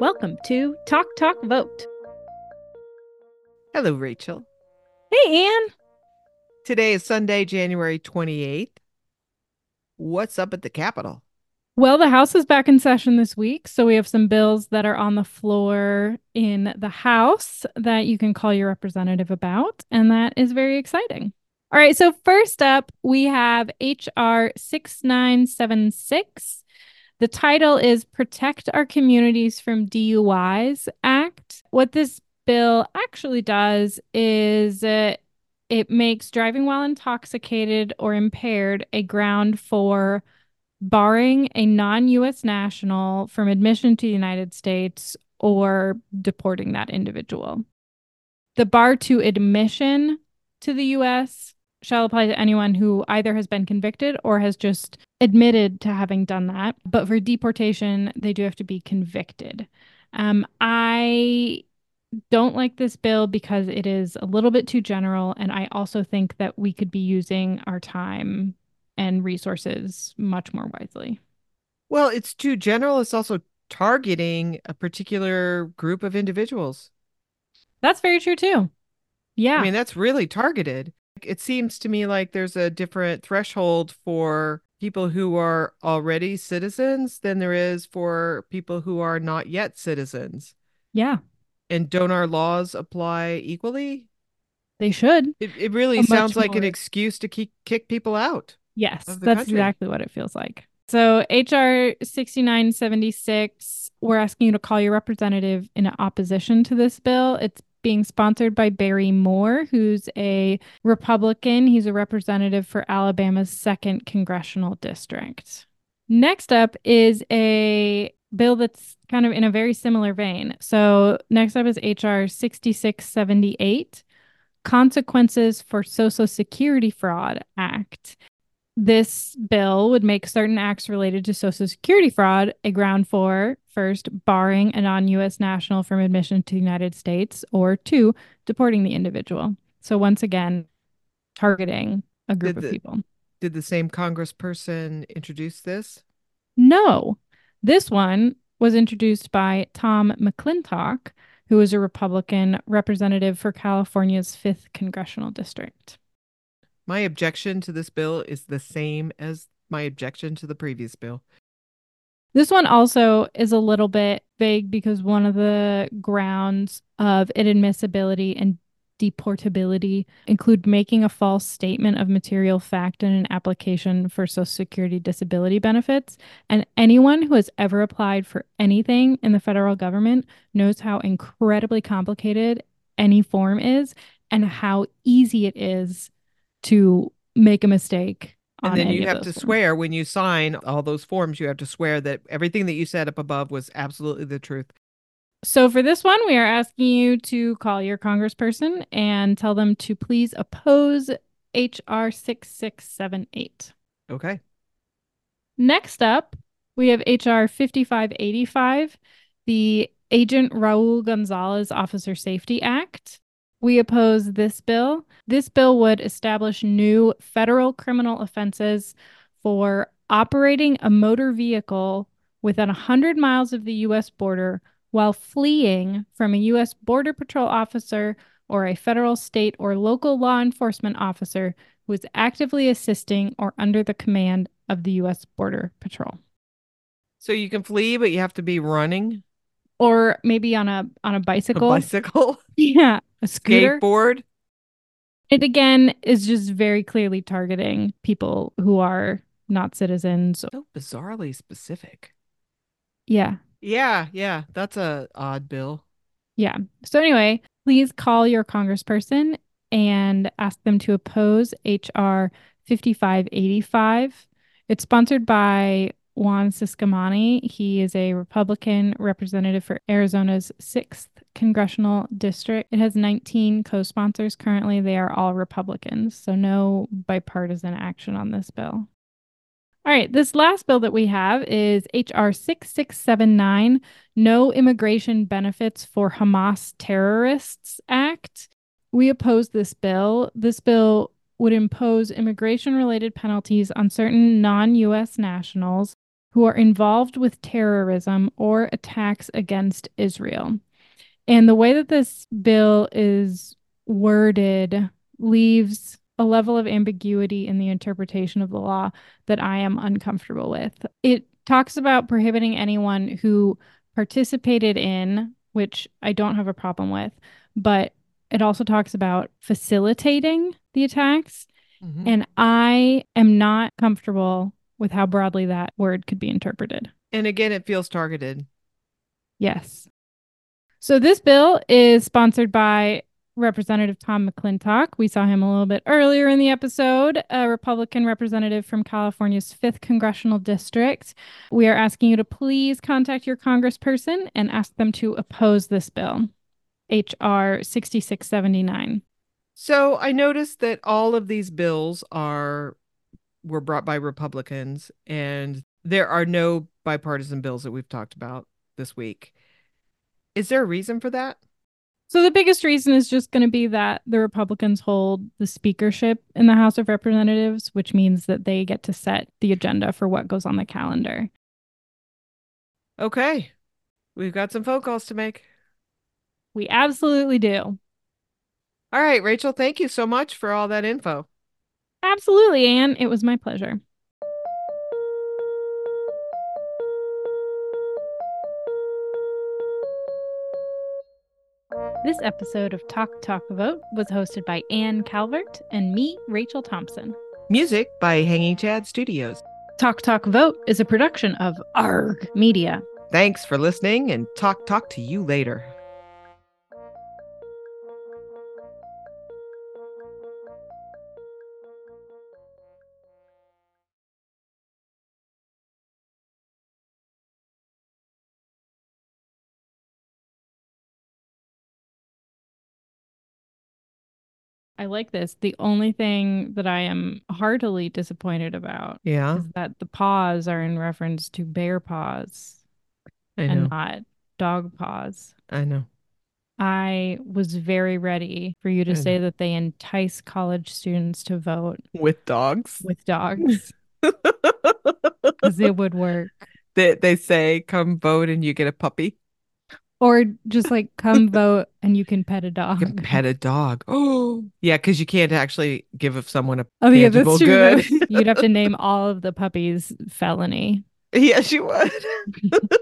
Welcome to Talk Talk Vote. Hello, Rachel. Hey, Anne. Today is Sunday, January 28th. What's up at the Capitol? Well, the House is back in session this week, so we have some bills that are on the floor in the House that you can call your representative about, and that is very exciting. All right, so first up, we have H.R. 6976. The title is Protect Our Communities from DUIs Act. What this bill actually does is it makes driving while intoxicated or impaired a ground for barring a non US national from admission to the United States or deporting that individual. The bar to admission to the US shall apply to anyone who either has been convicted or has just admitted to having done that. But for deportation, they do have to be convicted. Um, I don't like this bill because it is a little bit too general. And I also think that we could be using our time and resources much more wisely. Well, it's too general. It's also targeting a particular group of individuals. That's very true, too. Yeah. I mean, that's really targeted. It seems to me like there's a different threshold for people who are already citizens than there is for people who are not yet citizens. Yeah. And don't our laws apply equally? They should. It, it really sounds like more... an excuse to keep, kick people out. Yes, that's country. exactly what it feels like. So, HR 6976, we're asking you to call your representative in opposition to this bill. It's being sponsored by Barry Moore, who's a Republican. He's a representative for Alabama's second congressional district. Next up is a bill that's kind of in a very similar vein. So, next up is HR 6678, Consequences for Social Security Fraud Act. This bill would make certain acts related to Social Security fraud a ground for first, barring a non US national from admission to the United States, or two, deporting the individual. So, once again, targeting a group did of the, people. Did the same congressperson introduce this? No. This one was introduced by Tom McClintock, who is a Republican representative for California's 5th congressional district. My objection to this bill is the same as my objection to the previous bill. This one also is a little bit vague because one of the grounds of inadmissibility and deportability include making a false statement of material fact in an application for Social Security disability benefits. And anyone who has ever applied for anything in the federal government knows how incredibly complicated any form is and how easy it is to make a mistake. And then you have to forms. swear when you sign all those forms, you have to swear that everything that you said up above was absolutely the truth. So for this one, we are asking you to call your congressperson and tell them to please oppose HR 6678. Okay. Next up, we have HR 5585, the Agent Raul Gonzalez Officer Safety Act. We oppose this bill. This bill would establish new federal criminal offenses for operating a motor vehicle within 100 miles of the U.S. border while fleeing from a U.S. Border Patrol officer or a federal, state, or local law enforcement officer who is actively assisting or under the command of the U.S. Border Patrol. So you can flee, but you have to be running, or maybe on a on a bicycle. A bicycle. Yeah, a scooter. Skateboard. It again is just very clearly targeting people who are not citizens. So bizarrely specific. Yeah. Yeah, yeah. That's a odd bill. Yeah. So anyway, please call your congressperson and ask them to oppose HR 5585. It's sponsored by Juan Ciscomani. He is a Republican representative for Arizona's 6th congressional district. It has 19 co sponsors currently. They are all Republicans, so no bipartisan action on this bill. All right, this last bill that we have is H.R. 6679 No Immigration Benefits for Hamas Terrorists Act. We oppose this bill. This bill would impose immigration related penalties on certain non US nationals who are involved with terrorism or attacks against Israel. And the way that this bill is worded leaves a level of ambiguity in the interpretation of the law that I am uncomfortable with. It talks about prohibiting anyone who participated in, which I don't have a problem with, but it also talks about facilitating the attacks. Mm-hmm. And I am not comfortable with how broadly that word could be interpreted. And again, it feels targeted. Yes. So this bill is sponsored by Representative Tom McClintock. We saw him a little bit earlier in the episode, a Republican representative from California's 5th Congressional District. We are asking you to please contact your congressperson and ask them to oppose this bill, H.R. 6679. So I noticed that all of these bills are were brought by Republicans and there are no bipartisan bills that we've talked about this week. Is there a reason for that? So the biggest reason is just going to be that the Republicans hold the speakership in the House of Representatives, which means that they get to set the agenda for what goes on the calendar. Okay. We've got some phone calls to make. We absolutely do. All right, Rachel, thank you so much for all that info. Absolutely, Anne. It was my pleasure. This episode of Talk Talk Vote was hosted by Anne Calvert and me, Rachel Thompson. Music by Hanging Chad Studios. Talk Talk Vote is a production of ARG Media. Thanks for listening and talk talk to you later. I like this. The only thing that I am heartily disappointed about yeah. is that the paws are in reference to bear paws and not dog paws. I know. I was very ready for you to I say know. that they entice college students to vote with dogs. With dogs. Because it would work. They, they say, come vote and you get a puppy. Or just like come vote and you can pet a dog. You can pet a dog. Oh, yeah, because you can't actually give someone a oh, yeah, that's true. good. You'd have to name all of the puppies felony. Yes, you would.